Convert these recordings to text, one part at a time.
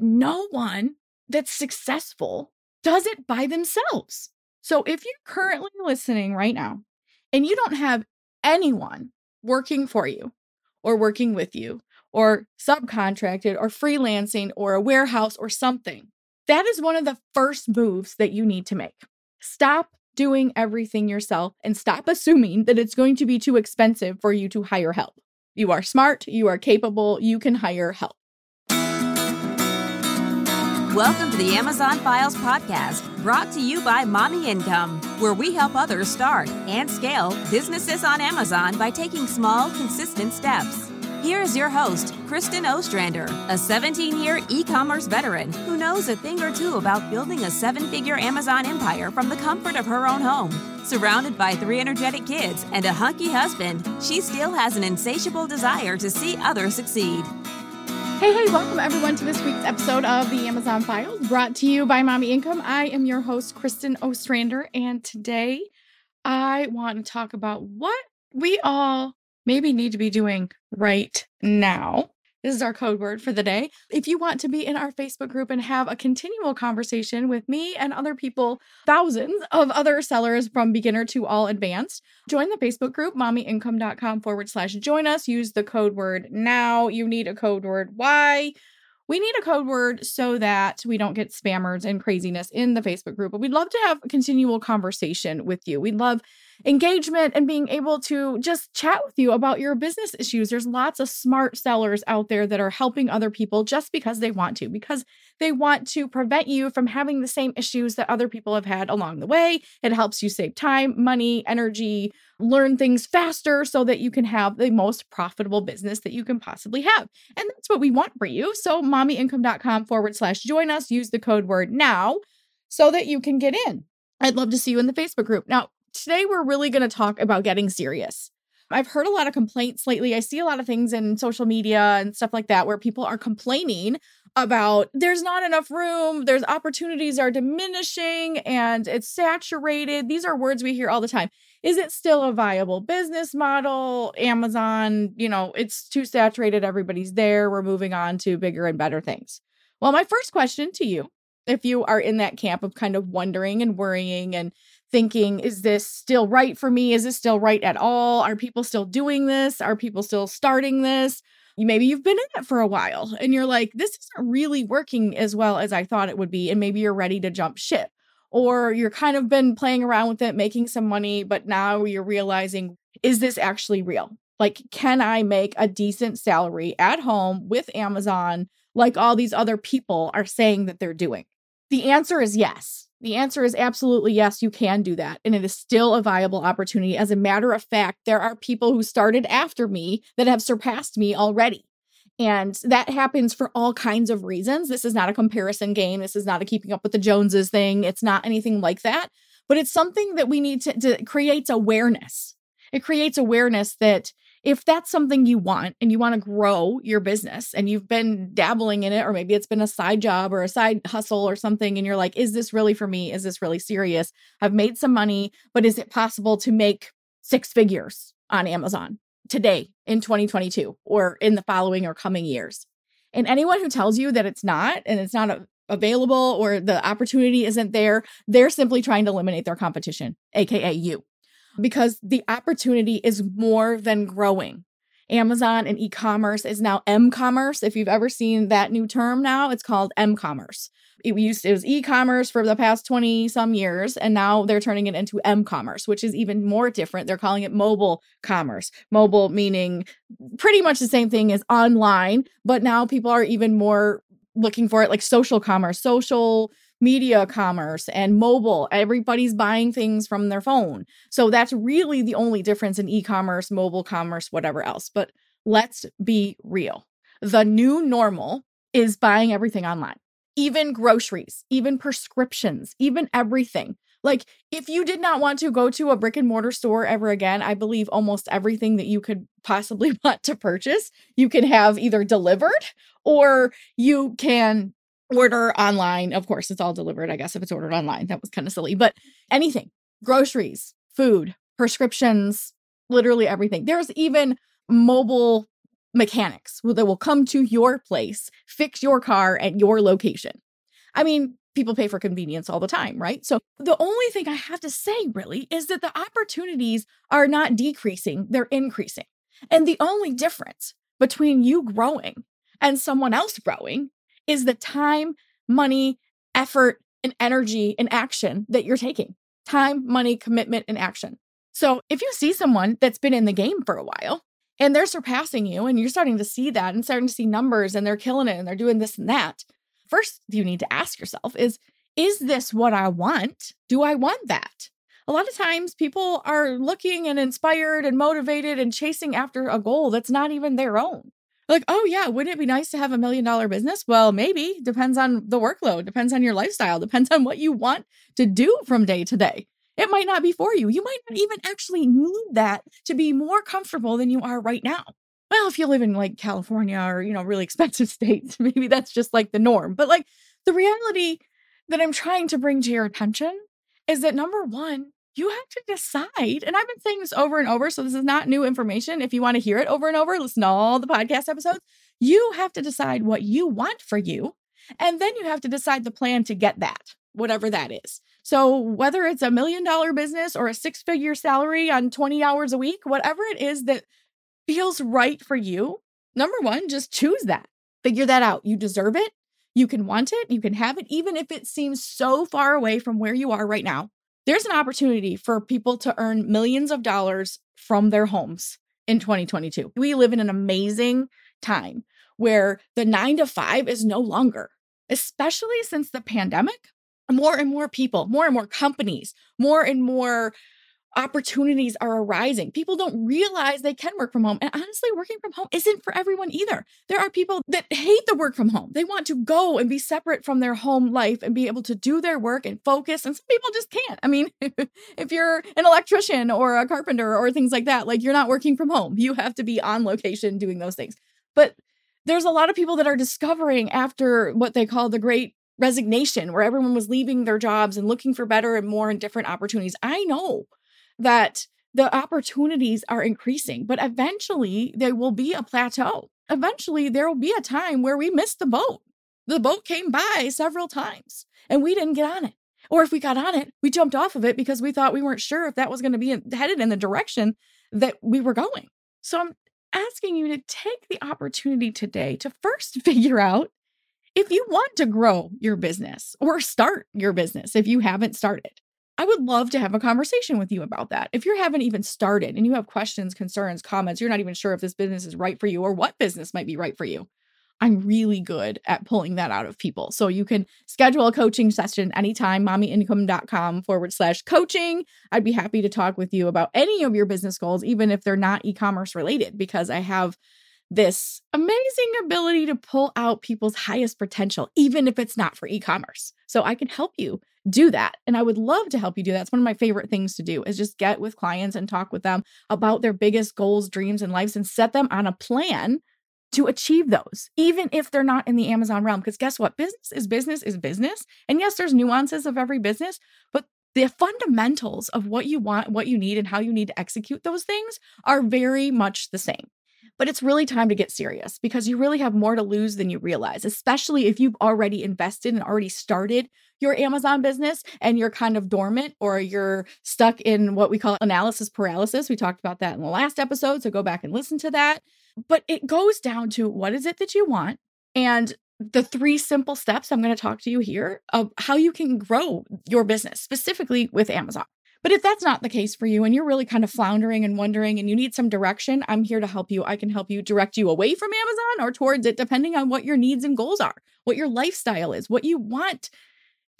no one that's successful does it by themselves. So if you're currently listening right now and you don't have anyone working for you or working with you or subcontracted or freelancing or a warehouse or something, that is one of the first moves that you need to make. Stop doing everything yourself and stop assuming that it's going to be too expensive for you to hire help. You are smart, you are capable, you can hire help. Welcome to the Amazon Files podcast, brought to you by Mommy Income, where we help others start and scale businesses on Amazon by taking small, consistent steps. Here is your host, Kristen Ostrander, a 17 year e commerce veteran who knows a thing or two about building a seven figure Amazon empire from the comfort of her own home. Surrounded by three energetic kids and a hunky husband, she still has an insatiable desire to see others succeed. Hey, hey, welcome everyone to this week's episode of the Amazon Files brought to you by Mommy Income. I am your host, Kristen Ostrander, and today I want to talk about what we all maybe need to be doing right now this is our code word for the day. If you want to be in our Facebook group and have a continual conversation with me and other people, thousands of other sellers from beginner to all advanced, join the Facebook group, mommyincome.com forward slash join us. Use the code word now. You need a code word. Why? We need a code word so that we don't get spammers and craziness in the Facebook group. But we'd love to have a continual conversation with you. We'd love engagement and being able to just chat with you about your business issues. There's lots of smart sellers out there that are helping other people just because they want to, because they want to prevent you from having the same issues that other people have had along the way. It helps you save time, money, energy, learn things faster so that you can have the most profitable business that you can possibly have. And that's what we want for you. So, mommyincome.com forward slash join us, use the code word now so that you can get in. I'd love to see you in the Facebook group. Now, today we're really going to talk about getting serious. I've heard a lot of complaints lately. I see a lot of things in social media and stuff like that where people are complaining about there's not enough room, there's opportunities are diminishing and it's saturated. These are words we hear all the time. Is it still a viable business model? Amazon, you know, it's too saturated, everybody's there, we're moving on to bigger and better things. Well, my first question to you, if you are in that camp of kind of wondering and worrying and thinking, is this still right for me? Is this still right at all? Are people still doing this? Are people still starting this? Maybe you've been in it for a while and you're like, this isn't really working as well as I thought it would be. And maybe you're ready to jump ship. Or you're kind of been playing around with it, making some money, but now you're realizing, is this actually real? Like, can I make a decent salary at home with Amazon like all these other people are saying that they're doing? The answer is yes. The answer is absolutely yes, you can do that. And it is still a viable opportunity. As a matter of fact, there are people who started after me that have surpassed me already. And that happens for all kinds of reasons. This is not a comparison game. This is not a keeping up with the Joneses thing. It's not anything like that. But it's something that we need to, to create awareness. It creates awareness that if that's something you want and you want to grow your business and you've been dabbling in it, or maybe it's been a side job or a side hustle or something, and you're like, is this really for me? Is this really serious? I've made some money, but is it possible to make six figures on Amazon today in 2022 or in the following or coming years? And anyone who tells you that it's not and it's not available or the opportunity isn't there, they're simply trying to eliminate their competition, AKA you because the opportunity is more than growing. Amazon and e-commerce is now m-commerce. If you've ever seen that new term now, it's called m-commerce. It used it was e-commerce for the past 20 some years and now they're turning it into m-commerce, which is even more different. They're calling it mobile commerce. Mobile meaning pretty much the same thing as online, but now people are even more looking for it like social commerce, social media commerce and mobile. Everybody's buying things from their phone. So that's really the only difference in e commerce, mobile commerce, whatever else. But let's be real. The new normal is buying everything online, even groceries, even prescriptions, even everything. Like, if you did not want to go to a brick and mortar store ever again, I believe almost everything that you could possibly want to purchase, you can have either delivered or you can order online. Of course, it's all delivered, I guess, if it's ordered online. That was kind of silly, but anything groceries, food, prescriptions, literally everything. There's even mobile mechanics that will come to your place, fix your car at your location. I mean, people pay for convenience all the time, right? So the only thing I have to say really is that the opportunities are not decreasing, they're increasing. And the only difference between you growing and someone else growing is the time, money, effort, and energy and action that you're taking. Time, money, commitment, and action. So if you see someone that's been in the game for a while and they're surpassing you and you're starting to see that and starting to see numbers and they're killing it and they're doing this and that, first you need to ask yourself is is this what I want? Do I want that? A lot of times people are looking and inspired and motivated and chasing after a goal that's not even their own. Like, oh yeah, wouldn't it be nice to have a million dollar business? Well, maybe. Depends on the workload, depends on your lifestyle, depends on what you want to do from day to day. It might not be for you. You might not even actually need that to be more comfortable than you are right now well, if you live in like California or, you know, really expensive states, maybe that's just like the norm. But like the reality that I'm trying to bring to your attention is that number one, you have to decide. And I've been saying this over and over. So this is not new information. If you want to hear it over and over, listen to all the podcast episodes. You have to decide what you want for you. And then you have to decide the plan to get that, whatever that is. So, whether it's a million dollar business or a six figure salary on 20 hours a week, whatever it is that feels right for you, number one, just choose that. Figure that out. You deserve it. You can want it. You can have it, even if it seems so far away from where you are right now. There's an opportunity for people to earn millions of dollars from their homes in 2022. We live in an amazing time where the nine to five is no longer, especially since the pandemic. More and more people, more and more companies, more and more opportunities are arising. People don't realize they can work from home. And honestly, working from home isn't for everyone either. There are people that hate the work from home. They want to go and be separate from their home life and be able to do their work and focus. And some people just can't. I mean, if you're an electrician or a carpenter or things like that, like you're not working from home. You have to be on location doing those things. But there's a lot of people that are discovering after what they call the great resignation, where everyone was leaving their jobs and looking for better and more and different opportunities. I know that the opportunities are increasing, but eventually there will be a plateau. Eventually, there will be a time where we missed the boat. The boat came by several times and we didn't get on it. Or if we got on it, we jumped off of it because we thought we weren't sure if that was going to be headed in the direction that we were going. So I'm asking you to take the opportunity today to first figure out if you want to grow your business or start your business if you haven't started. I would love to have a conversation with you about that. If you haven't even started and you have questions, concerns, comments, you're not even sure if this business is right for you or what business might be right for you. I'm really good at pulling that out of people. So you can schedule a coaching session anytime, mommyincome.com forward slash coaching. I'd be happy to talk with you about any of your business goals, even if they're not e commerce related, because I have this amazing ability to pull out people's highest potential, even if it's not for e commerce. So I can help you do that. And I would love to help you do that. It's one of my favorite things to do is just get with clients and talk with them about their biggest goals, dreams, and lives and set them on a plan to achieve those, even if they're not in the Amazon realm. Because guess what? Business is business is business. And yes, there's nuances of every business, but the fundamentals of what you want, what you need, and how you need to execute those things are very much the same. But it's really time to get serious because you really have more to lose than you realize, especially if you've already invested and already started your Amazon business and you're kind of dormant or you're stuck in what we call analysis paralysis. We talked about that in the last episode, so go back and listen to that. But it goes down to what is it that you want? And the three simple steps I'm going to talk to you here of how you can grow your business, specifically with Amazon. But if that's not the case for you and you're really kind of floundering and wondering and you need some direction, I'm here to help you. I can help you direct you away from Amazon or towards it, depending on what your needs and goals are, what your lifestyle is, what you want.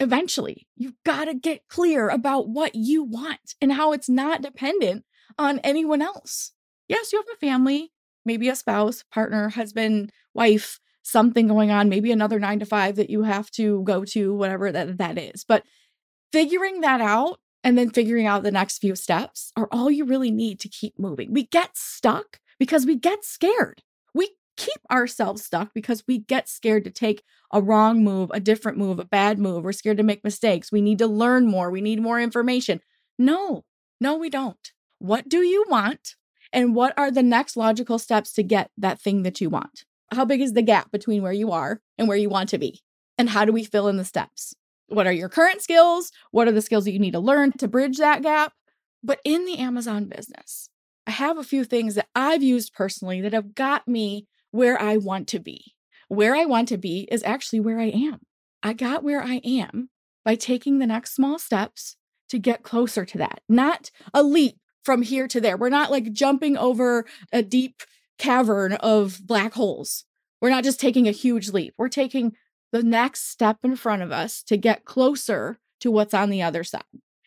Eventually, you've got to get clear about what you want and how it's not dependent on anyone else. Yes, you have a family, maybe a spouse, partner, husband, wife, something going on, maybe another nine to five that you have to go to, whatever that, that is. But figuring that out and then figuring out the next few steps are all you really need to keep moving. We get stuck because we get scared. Keep ourselves stuck because we get scared to take a wrong move, a different move, a bad move. We're scared to make mistakes. We need to learn more. We need more information. No, no, we don't. What do you want? And what are the next logical steps to get that thing that you want? How big is the gap between where you are and where you want to be? And how do we fill in the steps? What are your current skills? What are the skills that you need to learn to bridge that gap? But in the Amazon business, I have a few things that I've used personally that have got me where I want to be. Where I want to be is actually where I am. I got where I am by taking the next small steps to get closer to that, not a leap from here to there. We're not like jumping over a deep cavern of black holes. We're not just taking a huge leap. We're taking the next step in front of us to get closer to what's on the other side.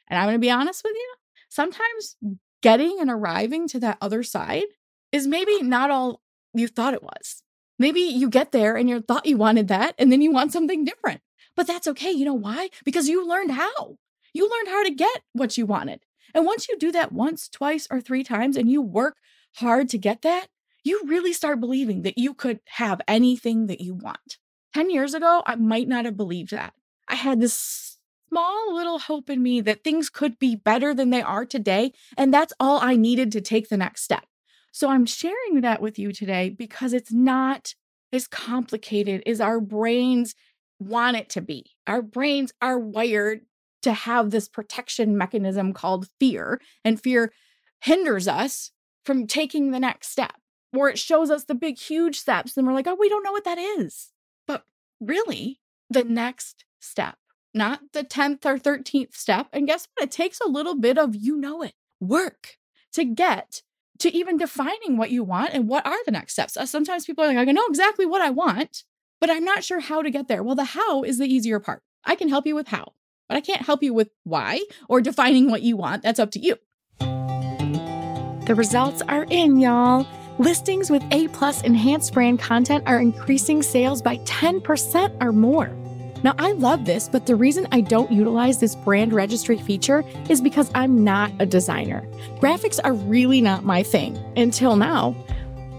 And I'm going to be honest with you, sometimes getting and arriving to that other side is maybe not all you thought it was. Maybe you get there and you thought you wanted that and then you want something different. But that's okay. You know why? Because you learned how. You learned how to get what you wanted. And once you do that once, twice, or three times, and you work hard to get that, you really start believing that you could have anything that you want. 10 years ago, I might not have believed that. I had this small little hope in me that things could be better than they are today. And that's all I needed to take the next step. So I'm sharing that with you today because it's not as complicated as our brains want it to be. Our brains are wired to have this protection mechanism called fear, and fear hinders us from taking the next step, or it shows us the big, huge steps, and we're like, oh, we don't know what that is. But really, the next step, not the 10th or 13th step. And guess what? It takes a little bit of you know it work to get to even defining what you want and what are the next steps. Uh, sometimes people are like, I know exactly what I want, but I'm not sure how to get there. Well, the how is the easier part. I can help you with how, but I can't help you with why or defining what you want. That's up to you. The results are in, y'all. Listings with A plus enhanced brand content are increasing sales by 10% or more. Now, I love this, but the reason I don't utilize this brand registry feature is because I'm not a designer. Graphics are really not my thing until now.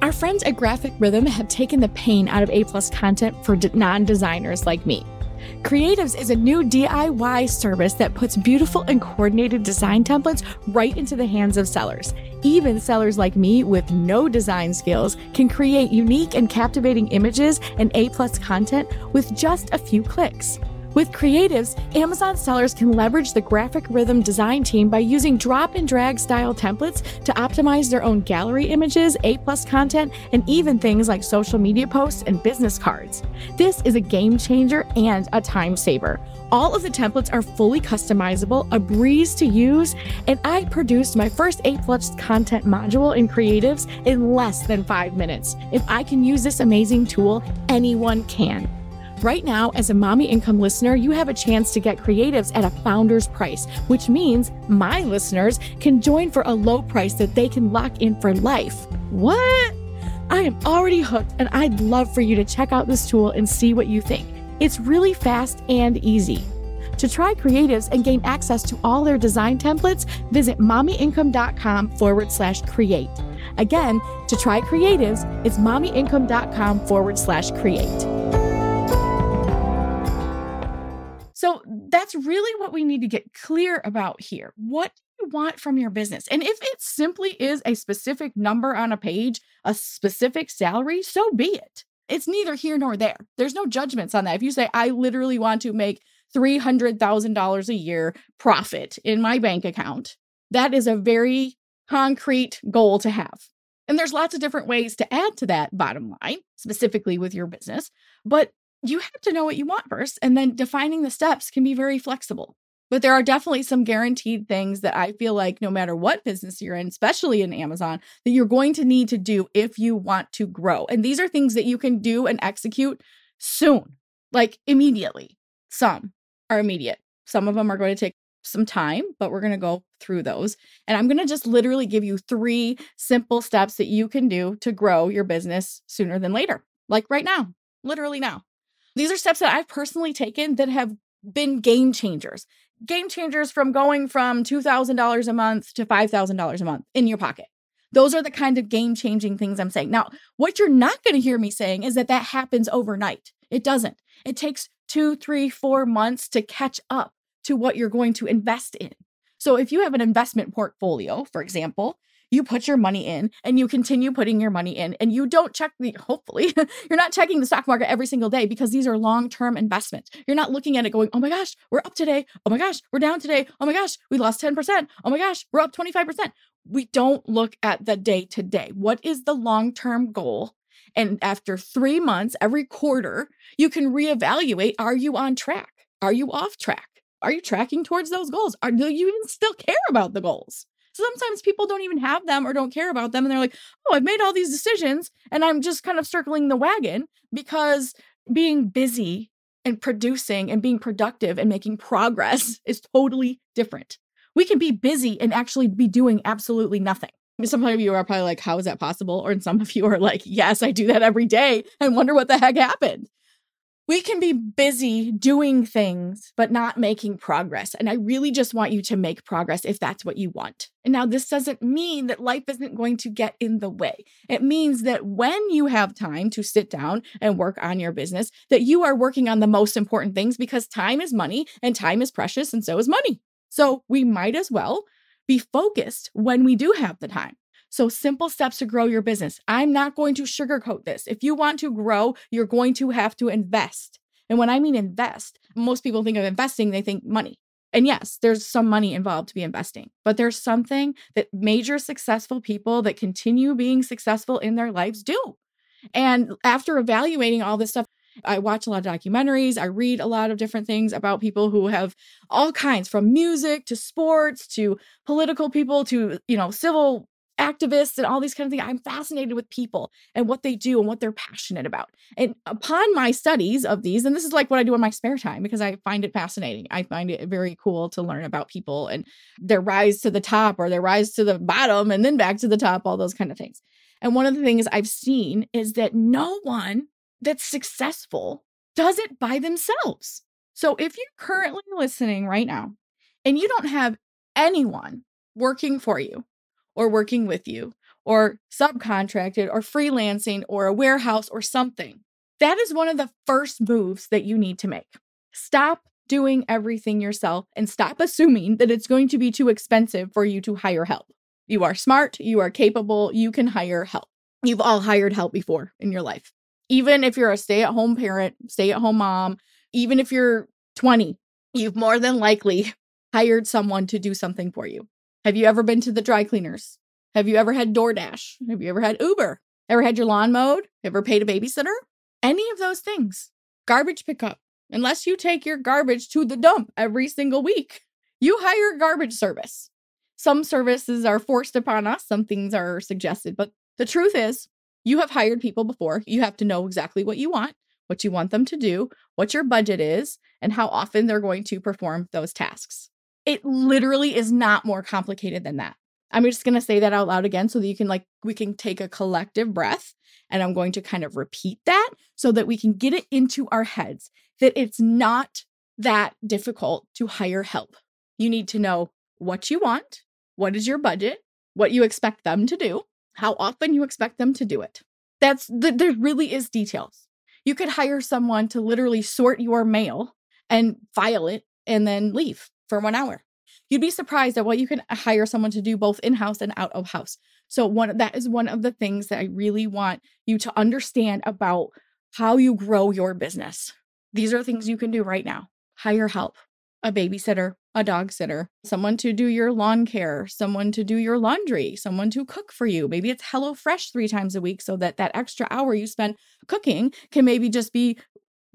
Our friends at Graphic Rhythm have taken the pain out of A plus content for non designers like me. Creatives is a new DIY service that puts beautiful and coordinated design templates right into the hands of sellers. Even sellers like me with no design skills can create unique and captivating images and A plus content with just a few clicks. With creatives, Amazon sellers can leverage the graphic rhythm design team by using drop and drag style templates to optimize their own gallery images, A plus content, and even things like social media posts and business cards. This is a game changer and a time saver. All of the templates are fully customizable, a breeze to use, and I produced my first A plus content module in creatives in less than five minutes. If I can use this amazing tool, anyone can. Right now, as a Mommy Income listener, you have a chance to get creatives at a founder's price, which means my listeners can join for a low price that they can lock in for life. What? I am already hooked, and I'd love for you to check out this tool and see what you think. It's really fast and easy. To try creatives and gain access to all their design templates, visit mommyincome.com forward slash create. Again, to try creatives, it's mommyincome.com forward slash create. So that's really what we need to get clear about here. What do you want from your business? And if it simply is a specific number on a page, a specific salary, so be it. It's neither here nor there. There's no judgments on that. If you say, I literally want to make $300,000 a year profit in my bank account, that is a very concrete goal to have. And there's lots of different ways to add to that bottom line, specifically with your business. But you have to know what you want first, and then defining the steps can be very flexible. But there are definitely some guaranteed things that I feel like no matter what business you're in, especially in Amazon, that you're going to need to do if you want to grow. And these are things that you can do and execute soon, like immediately. Some are immediate, some of them are going to take some time, but we're going to go through those. And I'm going to just literally give you three simple steps that you can do to grow your business sooner than later, like right now, literally now. These are steps that I've personally taken that have been game changers. Game changers from going from $2,000 a month to $5,000 a month in your pocket. Those are the kind of game changing things I'm saying. Now, what you're not going to hear me saying is that that happens overnight. It doesn't. It takes two, three, four months to catch up to what you're going to invest in. So, if you have an investment portfolio, for example, you put your money in and you continue putting your money in and you don't check the hopefully you're not checking the stock market every single day because these are long-term investments. You're not looking at it going oh my gosh we're up today. Oh my gosh we're down today. Oh my gosh we lost 10% oh my gosh we're up 25% we don't look at the day to day. What is the long-term goal? And after three months every quarter you can reevaluate are you on track? Are you off track? Are you tracking towards those goals? Are, do you even still care about the goals? Sometimes people don't even have them or don't care about them. And they're like, oh, I've made all these decisions and I'm just kind of circling the wagon because being busy and producing and being productive and making progress is totally different. We can be busy and actually be doing absolutely nothing. some of you are probably like, how is that possible? Or some of you are like, yes, I do that every day and wonder what the heck happened we can be busy doing things, but not making progress. And I really just want you to make progress if that's what you want. And now, this doesn't mean that life isn't going to get in the way. It means that when you have time to sit down and work on your business, that you are working on the most important things because time is money and time is precious and so is money. So we might as well be focused when we do have the time. So, simple steps to grow your business. I'm not going to sugarcoat this. If you want to grow, you're going to have to invest. And when I mean invest, most people think of investing, they think money. And yes, there's some money involved to be investing, but there's something that major successful people that continue being successful in their lives do. And after evaluating all this stuff, I watch a lot of documentaries. I read a lot of different things about people who have all kinds from music to sports to political people to, you know, civil activists and all these kind of things. I'm fascinated with people and what they do and what they're passionate about. And upon my studies of these, and this is like what I do in my spare time because I find it fascinating. I find it very cool to learn about people and their rise to the top or their rise to the bottom and then back to the top, all those kind of things. And one of the things I've seen is that no one that's successful does it by themselves. So if you're currently listening right now and you don't have anyone working for you, or working with you or subcontracted or freelancing or a warehouse or something. That is one of the first moves that you need to make. Stop doing everything yourself and stop assuming that it's going to be too expensive for you to hire help. You are smart, you are capable, you can hire help. You've all hired help before in your life. Even if you're a stay at home parent, stay at home mom, even if you're 20, you've more than likely hired someone to do something for you. Have you ever been to the dry cleaners? Have you ever had DoorDash? Have you ever had Uber? Ever had your lawn mowed? Ever paid a babysitter? Any of those things. Garbage pickup. Unless you take your garbage to the dump every single week, you hire garbage service. Some services are forced upon us, some things are suggested, but the truth is, you have hired people before. You have to know exactly what you want, what you want them to do, what your budget is, and how often they're going to perform those tasks. It literally is not more complicated than that. I'm just going to say that out loud again so that you can, like, we can take a collective breath. And I'm going to kind of repeat that so that we can get it into our heads that it's not that difficult to hire help. You need to know what you want, what is your budget, what you expect them to do, how often you expect them to do it. That's the, there really is details. You could hire someone to literally sort your mail and file it and then leave for one hour. You'd be surprised at what you can hire someone to do both in house and out of house. So one that is one of the things that I really want you to understand about how you grow your business. These are things you can do right now. Hire help, a babysitter, a dog sitter, someone to do your lawn care, someone to do your laundry, someone to cook for you. Maybe it's HelloFresh 3 times a week so that that extra hour you spend cooking can maybe just be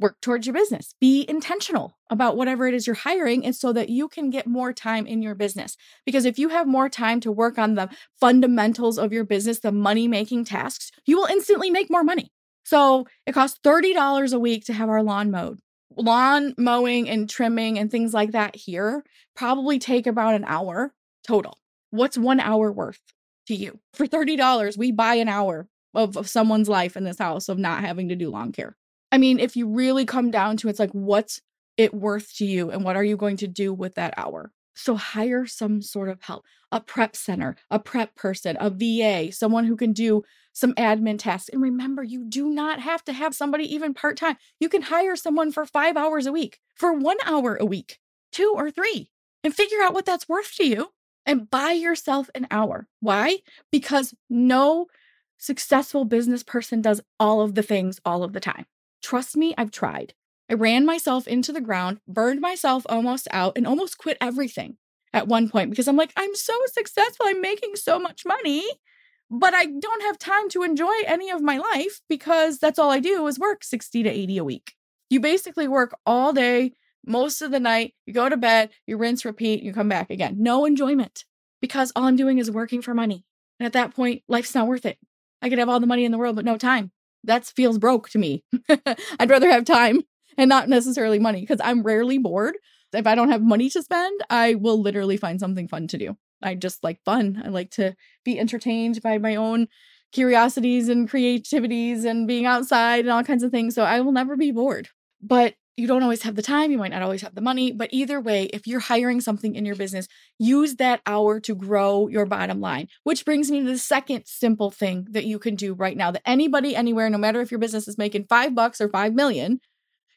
work towards your business. Be intentional about whatever it is you're hiring and so that you can get more time in your business. Because if you have more time to work on the fundamentals of your business, the money making tasks, you will instantly make more money. So it costs $30 a week to have our lawn mowed. Lawn mowing and trimming and things like that here probably take about an hour total. What's one hour worth to you? For $30, we buy an hour of, of someone's life in this house of not having to do lawn care. I mean, if you really come down to it, it's like, what's it worth to you? And what are you going to do with that hour? So hire some sort of help, a prep center, a prep person, a VA, someone who can do some admin tasks. And remember, you do not have to have somebody even part time. You can hire someone for five hours a week, for one hour a week, two or three, and figure out what that's worth to you. and buy yourself an hour. Why? Because no successful business person does all of the things all of the time. Trust me, I've tried. I ran myself into the ground, burned myself almost out, and almost quit everything at one point because I'm like, I'm so successful. I'm making so much money, but I don't have time to enjoy any of my life because that's all I do is work 60 to 80 a week. You basically work all day, most of the night, you go to bed, you rinse, repeat, you come back again. No enjoyment because all I'm doing is working for money. And at that point, life's not worth it. I could have all the money in the world, but no time. That feels broke to me. I'd rather have time and not necessarily money because I'm rarely bored. If I don't have money to spend, I will literally find something fun to do. I just like fun. I like to be entertained by my own curiosities and creativities and being outside and all kinds of things. So I will never be bored. But you don't always have the time, you might not always have the money, but either way, if you're hiring something in your business, use that hour to grow your bottom line. Which brings me to the second simple thing that you can do right now that anybody anywhere, no matter if your business is making 5 bucks or 5 million,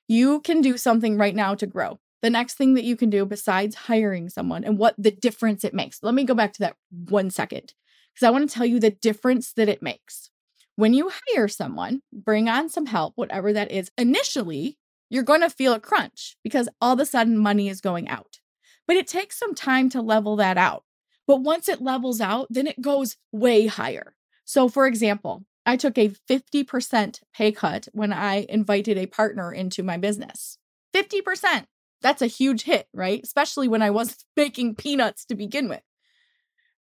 you can do something right now to grow. The next thing that you can do besides hiring someone and what the difference it makes. Let me go back to that one second because I want to tell you the difference that it makes. When you hire someone, bring on some help, whatever that is, initially, you're going to feel a crunch because all of a sudden money is going out. But it takes some time to level that out. But once it levels out, then it goes way higher. So, for example, I took a 50% pay cut when I invited a partner into my business. 50%. That's a huge hit, right? Especially when I was making peanuts to begin with.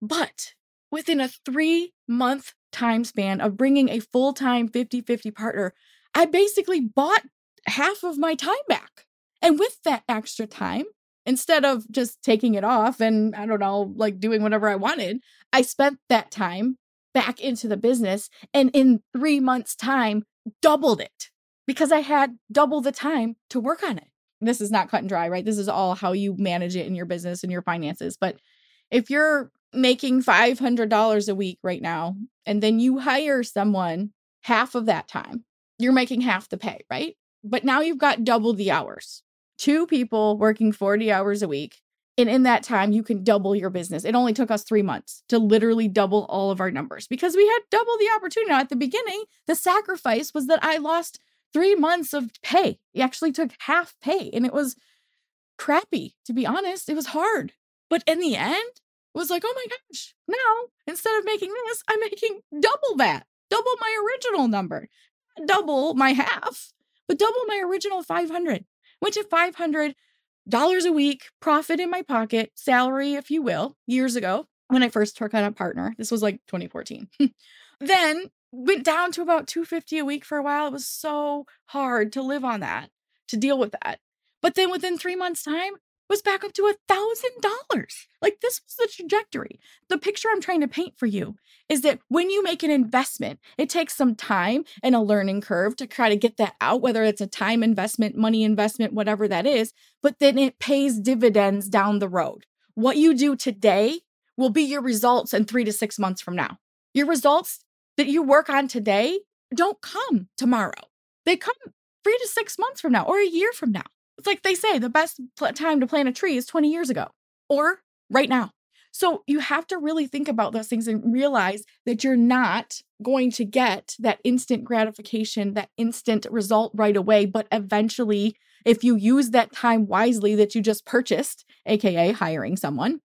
But within a three month time span of bringing a full time 50 50 partner, I basically bought half of my time back. And with that extra time, instead of just taking it off and I don't know, like doing whatever I wanted, I spent that time back into the business and in three months' time, doubled it because I had double the time to work on it. This is not cut and dry, right? This is all how you manage it in your business and your finances. But if you're making $500 a week right now and then you hire someone half of that time, you're making half the pay, right? But now you've got double the hours. Two people working 40 hours a week. And in that time, you can double your business. It only took us three months to literally double all of our numbers because we had double the opportunity. Now, at the beginning, the sacrifice was that I lost three months of pay. It actually took half pay and it was crappy, to be honest. It was hard. But in the end, it was like, oh my gosh, now instead of making this, I'm making double that, double my original number, double my half but double my original 500. Went to 500 dollars a week profit in my pocket, salary, if you will, years ago when I first took on a partner. This was like 2014. then went down to about 250 a week for a while. It was so hard to live on that, to deal with that. But then within three months' time, was back up to a thousand dollars. Like this was the trajectory. The picture I'm trying to paint for you is that when you make an investment, it takes some time and a learning curve to try to get that out, whether it's a time investment, money investment, whatever that is, but then it pays dividends down the road. What you do today will be your results in three to six months from now. Your results that you work on today don't come tomorrow. They come three to six months from now or a year from now. It's like they say the best pl- time to plant a tree is 20 years ago or right now. So you have to really think about those things and realize that you're not going to get that instant gratification, that instant result right away. But eventually, if you use that time wisely that you just purchased, AKA hiring someone,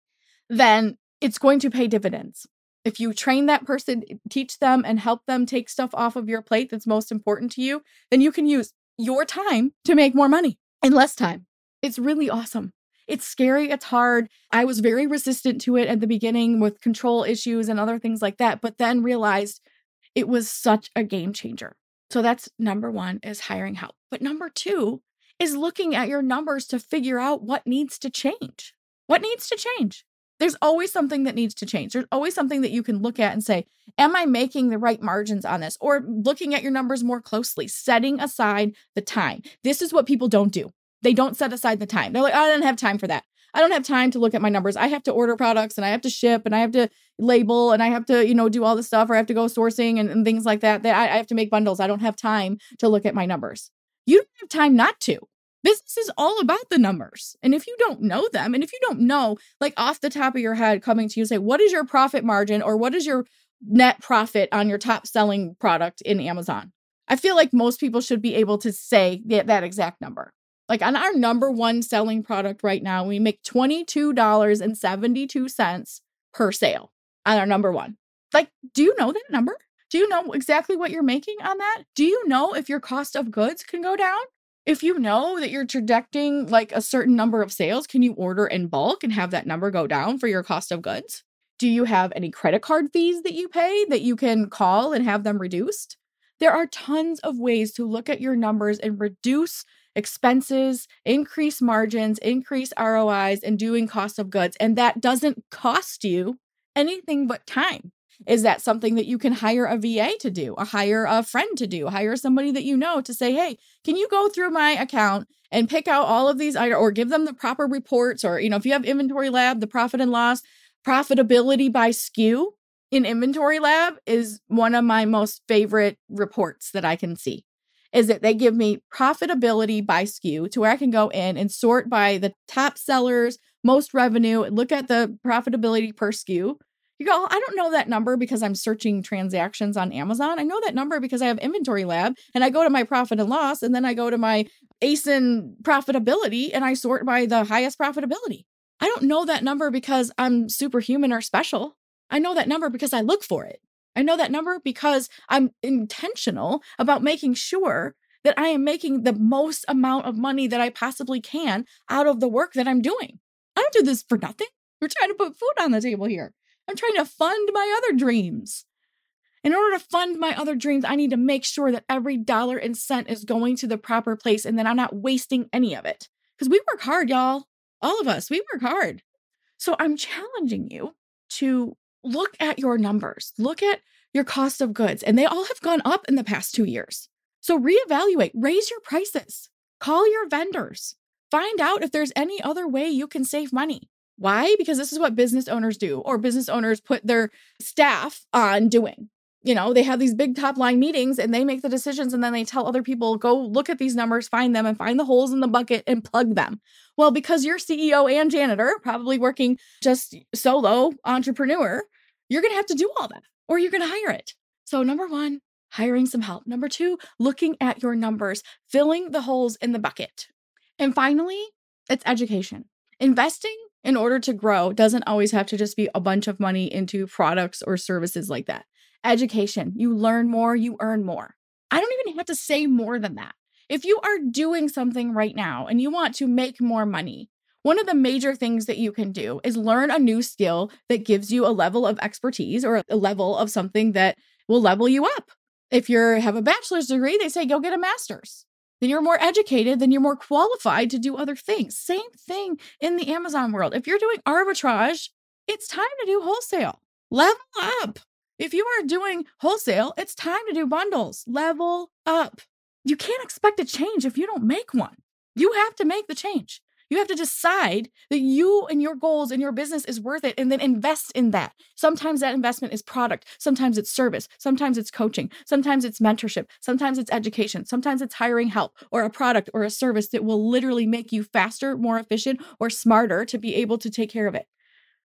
then it's going to pay dividends. If you train that person, teach them, and help them take stuff off of your plate that's most important to you, then you can use your time to make more money in less time. It's really awesome. It's scary, it's hard. I was very resistant to it at the beginning with control issues and other things like that, but then realized it was such a game changer. So that's number 1 is hiring help. But number 2 is looking at your numbers to figure out what needs to change. What needs to change? There's always something that needs to change. There's always something that you can look at and say, Am I making the right margins on this? Or looking at your numbers more closely, setting aside the time. This is what people don't do. They don't set aside the time. They're like, I don't have time for that. I don't have time to look at my numbers. I have to order products and I have to ship and I have to label and I have to, you know, do all this stuff or I have to go sourcing and, and things like that. That I, I have to make bundles. I don't have time to look at my numbers. You don't have time not to. Business is all about the numbers. And if you don't know them, and if you don't know, like off the top of your head, coming to you, say, what is your profit margin or what is your net profit on your top selling product in Amazon? I feel like most people should be able to say that exact number. Like on our number one selling product right now, we make $22.72 per sale on our number one. Like, do you know that number? Do you know exactly what you're making on that? Do you know if your cost of goods can go down? If you know that you're projecting like a certain number of sales, can you order in bulk and have that number go down for your cost of goods? Do you have any credit card fees that you pay that you can call and have them reduced? There are tons of ways to look at your numbers and reduce expenses, increase margins, increase ROIs, and doing cost of goods. And that doesn't cost you anything but time. Is that something that you can hire a VA to do, or hire a friend to do, hire somebody that you know to say, hey, can you go through my account and pick out all of these items or give them the proper reports? Or, you know, if you have inventory lab, the profit and loss, profitability by SKU in inventory lab is one of my most favorite reports that I can see. Is that they give me profitability by SKU to where I can go in and sort by the top sellers, most revenue, look at the profitability per SKU you go, oh, I don't know that number because I'm searching transactions on Amazon. I know that number because I have Inventory Lab and I go to my profit and loss and then I go to my ASIN profitability and I sort by the highest profitability. I don't know that number because I'm superhuman or special. I know that number because I look for it. I know that number because I'm intentional about making sure that I am making the most amount of money that I possibly can out of the work that I'm doing. I don't do this for nothing. We're trying to put food on the table here. I'm trying to fund my other dreams. In order to fund my other dreams, I need to make sure that every dollar and cent is going to the proper place and that I'm not wasting any of it. Because we work hard, y'all. All of us, we work hard. So I'm challenging you to look at your numbers, look at your cost of goods, and they all have gone up in the past two years. So reevaluate, raise your prices, call your vendors, find out if there's any other way you can save money. Why? Because this is what business owners do, or business owners put their staff on doing. You know, they have these big top line meetings and they make the decisions and then they tell other people, go look at these numbers, find them, and find the holes in the bucket and plug them. Well, because you're CEO and janitor, probably working just solo entrepreneur, you're going to have to do all that or you're going to hire it. So, number one, hiring some help. Number two, looking at your numbers, filling the holes in the bucket. And finally, it's education. Investing in order to grow doesn't always have to just be a bunch of money into products or services like that. Education, you learn more, you earn more. I don't even have to say more than that. If you are doing something right now and you want to make more money, one of the major things that you can do is learn a new skill that gives you a level of expertise or a level of something that will level you up. If you have a bachelor's degree, they say go get a master's then you're more educated, then you're more qualified to do other things. Same thing in the Amazon world. If you're doing arbitrage, it's time to do wholesale. Level up. If you are doing wholesale, it's time to do bundles. Level up. You can't expect a change if you don't make one. You have to make the change. You have to decide that you and your goals and your business is worth it and then invest in that. Sometimes that investment is product, sometimes it's service, sometimes it's coaching, sometimes it's mentorship, sometimes it's education, sometimes it's hiring help or a product or a service that will literally make you faster, more efficient, or smarter to be able to take care of it.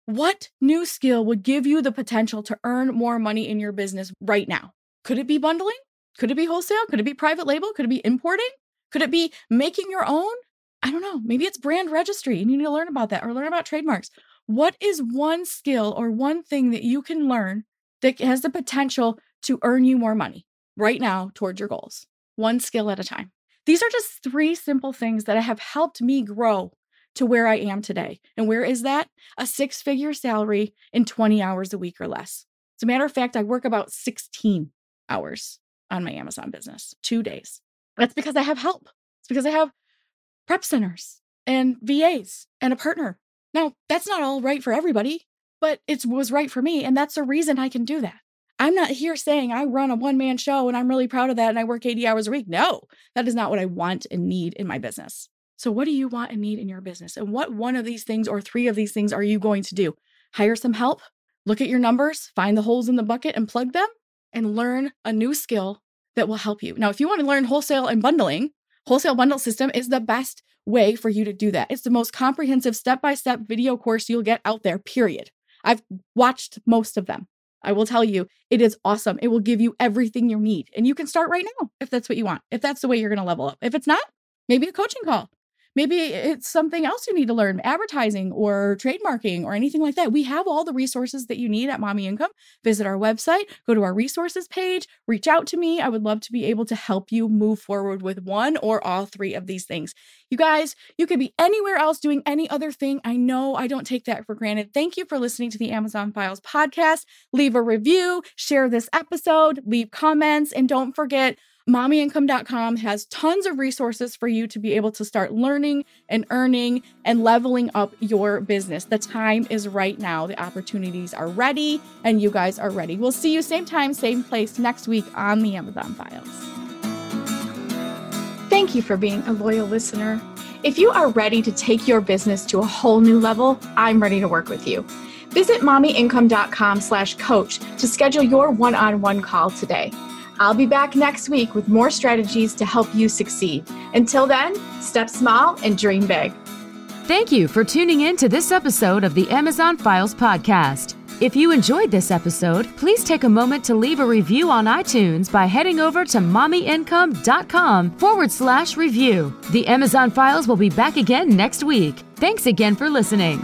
What new skill would give you the potential to earn more money in your business right now? Could it be bundling? Could it be wholesale? Could it be private label? Could it be importing? Could it be making your own? I don't know, maybe it's brand registry. And you need to learn about that or learn about trademarks. What is one skill or one thing that you can learn that has the potential to earn you more money right now towards your goals? One skill at a time. These are just three simple things that have helped me grow to where I am today. And where is that? A six figure salary in 20 hours a week or less. As a matter of fact, I work about 16 hours on my Amazon business, two days. That's because I have help. It's because I have prep centers and VAs and a partner. Now, that's not all right for everybody, but it was right for me. And that's the reason I can do that. I'm not here saying I run a one man show and I'm really proud of that and I work 80 hours a week. No, that is not what I want and need in my business. So, what do you want and need in your business? And what one of these things or three of these things are you going to do? Hire some help, look at your numbers, find the holes in the bucket and plug them, and learn a new skill that will help you. Now, if you want to learn wholesale and bundling, Wholesale bundle system is the best way for you to do that. It's the most comprehensive step by step video course you'll get out there, period. I've watched most of them. I will tell you, it is awesome. It will give you everything you need. And you can start right now if that's what you want, if that's the way you're going to level up. If it's not, maybe a coaching call. Maybe it's something else you need to learn, advertising or trademarking or anything like that. We have all the resources that you need at Mommy Income. Visit our website, go to our resources page, reach out to me. I would love to be able to help you move forward with one or all three of these things. You guys, you could be anywhere else doing any other thing. I know I don't take that for granted. Thank you for listening to the Amazon Files podcast. Leave a review, share this episode, leave comments, and don't forget mommyincome.com has tons of resources for you to be able to start learning and earning and leveling up your business. The time is right now. The opportunities are ready and you guys are ready. We'll see you same time, same place next week on the Amazon Files. Thank you for being a loyal listener. If you are ready to take your business to a whole new level, I'm ready to work with you. Visit mommyincome.com slash coach to schedule your one-on-one call today. I'll be back next week with more strategies to help you succeed. Until then, step small and dream big. Thank you for tuning in to this episode of the Amazon Files podcast. If you enjoyed this episode, please take a moment to leave a review on iTunes by heading over to mommyincome.com forward slash review. The Amazon Files will be back again next week. Thanks again for listening.